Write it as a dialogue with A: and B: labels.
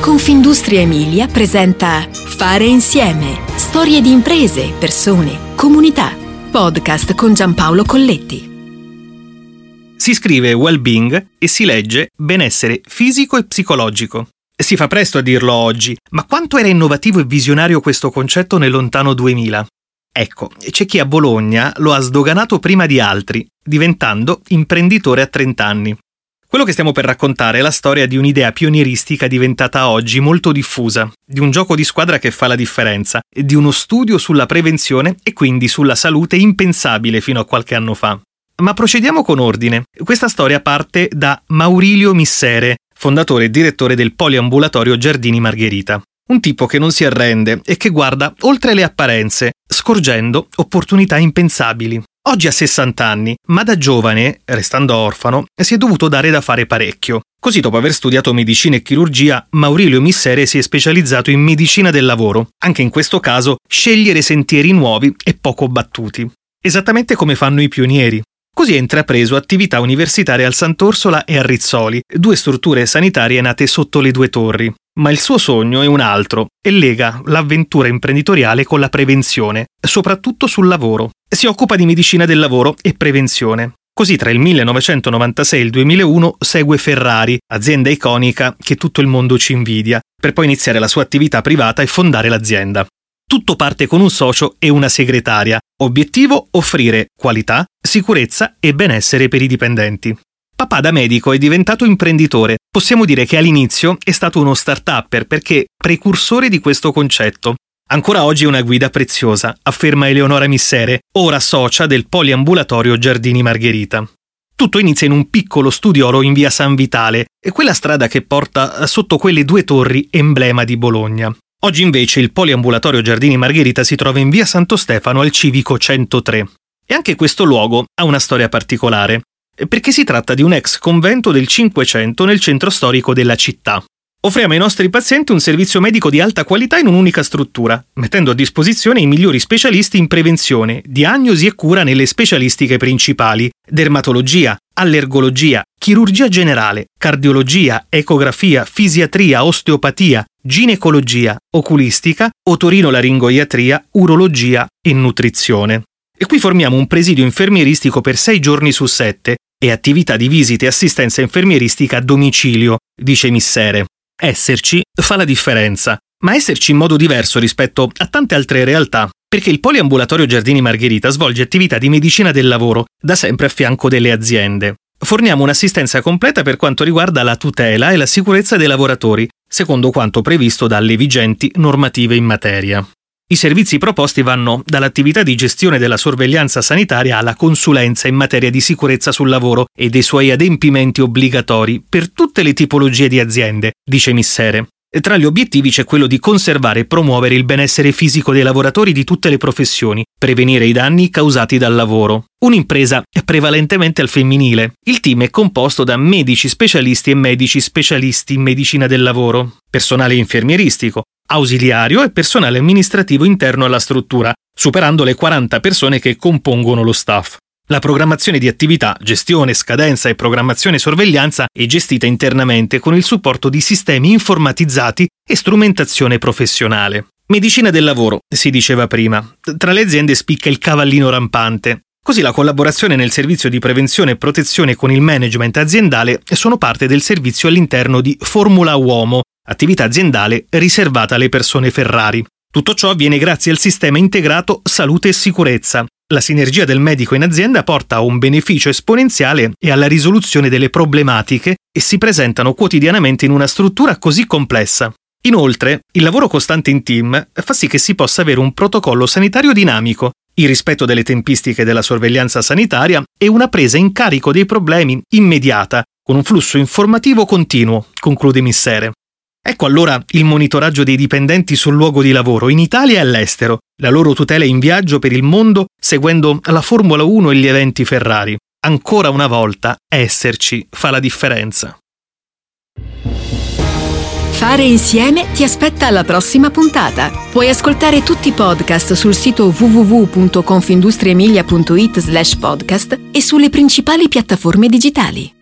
A: Confindustria Emilia presenta Fare insieme. Storie di imprese, persone, comunità. Podcast con Giampaolo Colletti.
B: Si scrive well-being e si legge benessere fisico e psicologico. Si fa presto a dirlo oggi, ma quanto era innovativo e visionario questo concetto nel lontano 2000? Ecco, c'è chi a Bologna lo ha sdoganato prima di altri, diventando imprenditore a 30 anni. Quello che stiamo per raccontare è la storia di un'idea pionieristica diventata oggi molto diffusa, di un gioco di squadra che fa la differenza, di uno studio sulla prevenzione e quindi sulla salute impensabile fino a qualche anno fa. Ma procediamo con ordine. Questa storia parte da Maurilio Missere, fondatore e direttore del poliambulatorio Giardini Margherita. Un tipo che non si arrende e che guarda oltre le apparenze, scorgendo opportunità impensabili. Oggi ha 60 anni, ma da giovane, restando orfano, si è dovuto dare da fare parecchio. Così, dopo aver studiato medicina e chirurgia, Maurilio Missere si è specializzato in medicina del lavoro. Anche in questo caso, scegliere sentieri nuovi e poco battuti. Esattamente come fanno i pionieri. Così ha intrapreso attività universitarie al Sant'Orsola e a Rizzoli, due strutture sanitarie nate sotto le due torri. Ma il suo sogno è un altro e lega l'avventura imprenditoriale con la prevenzione, soprattutto sul lavoro. Si occupa di medicina del lavoro e prevenzione. Così tra il 1996 e il 2001 segue Ferrari, azienda iconica che tutto il mondo ci invidia, per poi iniziare la sua attività privata e fondare l'azienda. Tutto parte con un socio e una segretaria. Obiettivo offrire qualità, sicurezza e benessere per i dipendenti. Papà da medico è diventato imprenditore. Possiamo dire che all'inizio è stato uno start-upper perché precursore di questo concetto. Ancora oggi è una guida preziosa, afferma Eleonora Missere, ora socia del poliambulatorio Giardini Margherita. Tutto inizia in un piccolo studiolo in via San Vitale, e quella strada che porta sotto quelle due torri emblema di Bologna. Oggi invece il poliambulatorio Giardini Margherita si trova in via Santo Stefano al Civico 103. E anche questo luogo ha una storia particolare, perché si tratta di un ex convento del Cinquecento nel centro storico della città. Offriamo ai nostri pazienti un servizio medico di alta qualità in un'unica struttura, mettendo a disposizione i migliori specialisti in prevenzione, diagnosi e cura nelle specialistiche principali, dermatologia, allergologia, chirurgia generale, cardiologia, ecografia, fisiatria, osteopatia, ginecologia, oculistica, otorino-laringoiatria, urologia e nutrizione. E qui formiamo un presidio infermieristico per sei giorni su sette e attività di visita e assistenza infermieristica a domicilio, dice Missere. Esserci fa la differenza, ma esserci in modo diverso rispetto a tante altre realtà, perché il poliambulatorio Giardini Margherita svolge attività di medicina del lavoro da sempre a fianco delle aziende. Forniamo un'assistenza completa per quanto riguarda la tutela e la sicurezza dei lavoratori, secondo quanto previsto dalle vigenti normative in materia. I servizi proposti vanno dall'attività di gestione della sorveglianza sanitaria alla consulenza in materia di sicurezza sul lavoro e dei suoi adempimenti obbligatori per tutte le tipologie di aziende, dice Missere. Tra gli obiettivi c'è quello di conservare e promuovere il benessere fisico dei lavoratori di tutte le professioni, prevenire i danni causati dal lavoro. Un'impresa è prevalentemente al femminile. Il team è composto da medici specialisti e medici specialisti in medicina del lavoro, personale infermieristico, ausiliario e personale amministrativo interno alla struttura, superando le 40 persone che compongono lo staff. La programmazione di attività, gestione, scadenza e programmazione e sorveglianza è gestita internamente con il supporto di sistemi informatizzati e strumentazione professionale. Medicina del lavoro, si diceva prima. Tra le aziende spicca il cavallino rampante. Così la collaborazione nel servizio di prevenzione e protezione con il management aziendale sono parte del servizio all'interno di Formula Uomo, attività aziendale riservata alle persone Ferrari. Tutto ciò avviene grazie al sistema integrato salute e sicurezza, la sinergia del medico in azienda porta a un beneficio esponenziale e alla risoluzione delle problematiche e si presentano quotidianamente in una struttura così complessa. Inoltre, il lavoro costante in team fa sì che si possa avere un protocollo sanitario dinamico, il rispetto delle tempistiche della sorveglianza sanitaria e una presa in carico dei problemi immediata, con un flusso informativo continuo, conclude Missere. Ecco allora il monitoraggio dei dipendenti sul luogo di lavoro in Italia e all'estero, la loro tutela in viaggio per il mondo seguendo la Formula 1 e gli eventi Ferrari. Ancora una volta esserci fa la differenza.
A: Fare insieme ti aspetta alla prossima puntata. Puoi ascoltare tutti i podcast sul sito www.confindustriemilia.it slash podcast e sulle principali piattaforme digitali.